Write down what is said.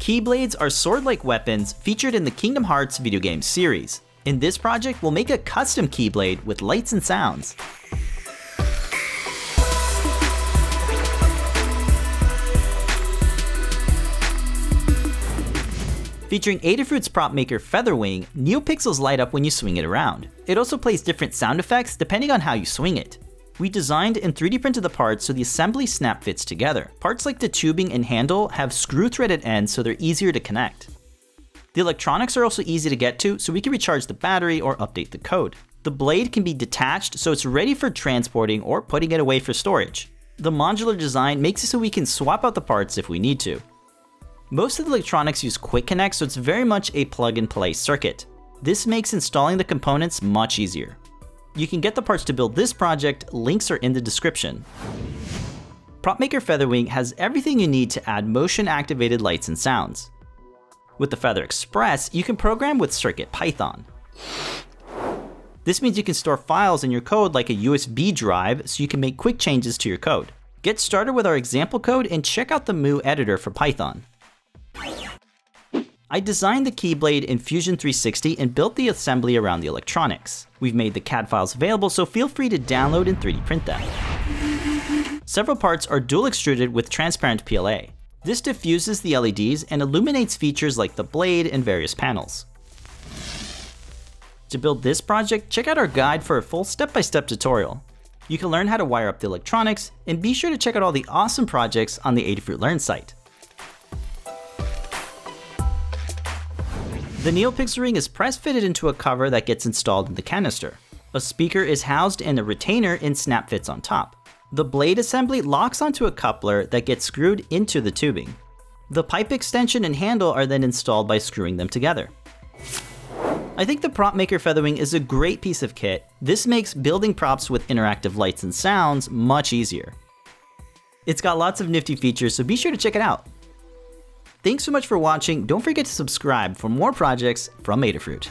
Keyblades are sword-like weapons featured in the Kingdom Hearts video game series. In this project, we'll make a custom Keyblade with lights and sounds. Featuring Adafruit's prop maker Featherwing, NeoPixels light up when you swing it around. It also plays different sound effects depending on how you swing it. We designed and 3D printed the parts so the assembly snap fits together. Parts like the tubing and handle have screw threaded ends so they're easier to connect. The electronics are also easy to get to so we can recharge the battery or update the code. The blade can be detached so it's ready for transporting or putting it away for storage. The modular design makes it so we can swap out the parts if we need to. Most of the electronics use Quick Connect, so it's very much a plug and play circuit. This makes installing the components much easier. You can get the parts to build this project, links are in the description. PropMaker Featherwing has everything you need to add motion activated lights and sounds. With the Feather Express, you can program with CircuitPython. This means you can store files in your code like a USB drive so you can make quick changes to your code. Get started with our example code and check out the Mu editor for Python. I designed the Keyblade in Fusion 360 and built the assembly around the electronics. We've made the CAD files available, so feel free to download and 3D print them. Several parts are dual extruded with transparent PLA. This diffuses the LEDs and illuminates features like the blade and various panels. To build this project, check out our guide for a full step-by-step -step tutorial. You can learn how to wire up the electronics, and be sure to check out all the awesome projects on the Adafruit Learn site. The NeoPixel ring is press fitted into a cover that gets installed in the canister. A speaker is housed in a retainer and snap fits on top. The blade assembly locks onto a coupler that gets screwed into the tubing. The pipe extension and handle are then installed by screwing them together. I think the Prop Maker Featherwing is a great piece of kit. This makes building props with interactive lights and sounds much easier. It's got lots of nifty features, so be sure to check it out. Thanks so much for watching. Don't forget to subscribe for more projects from Adafruit.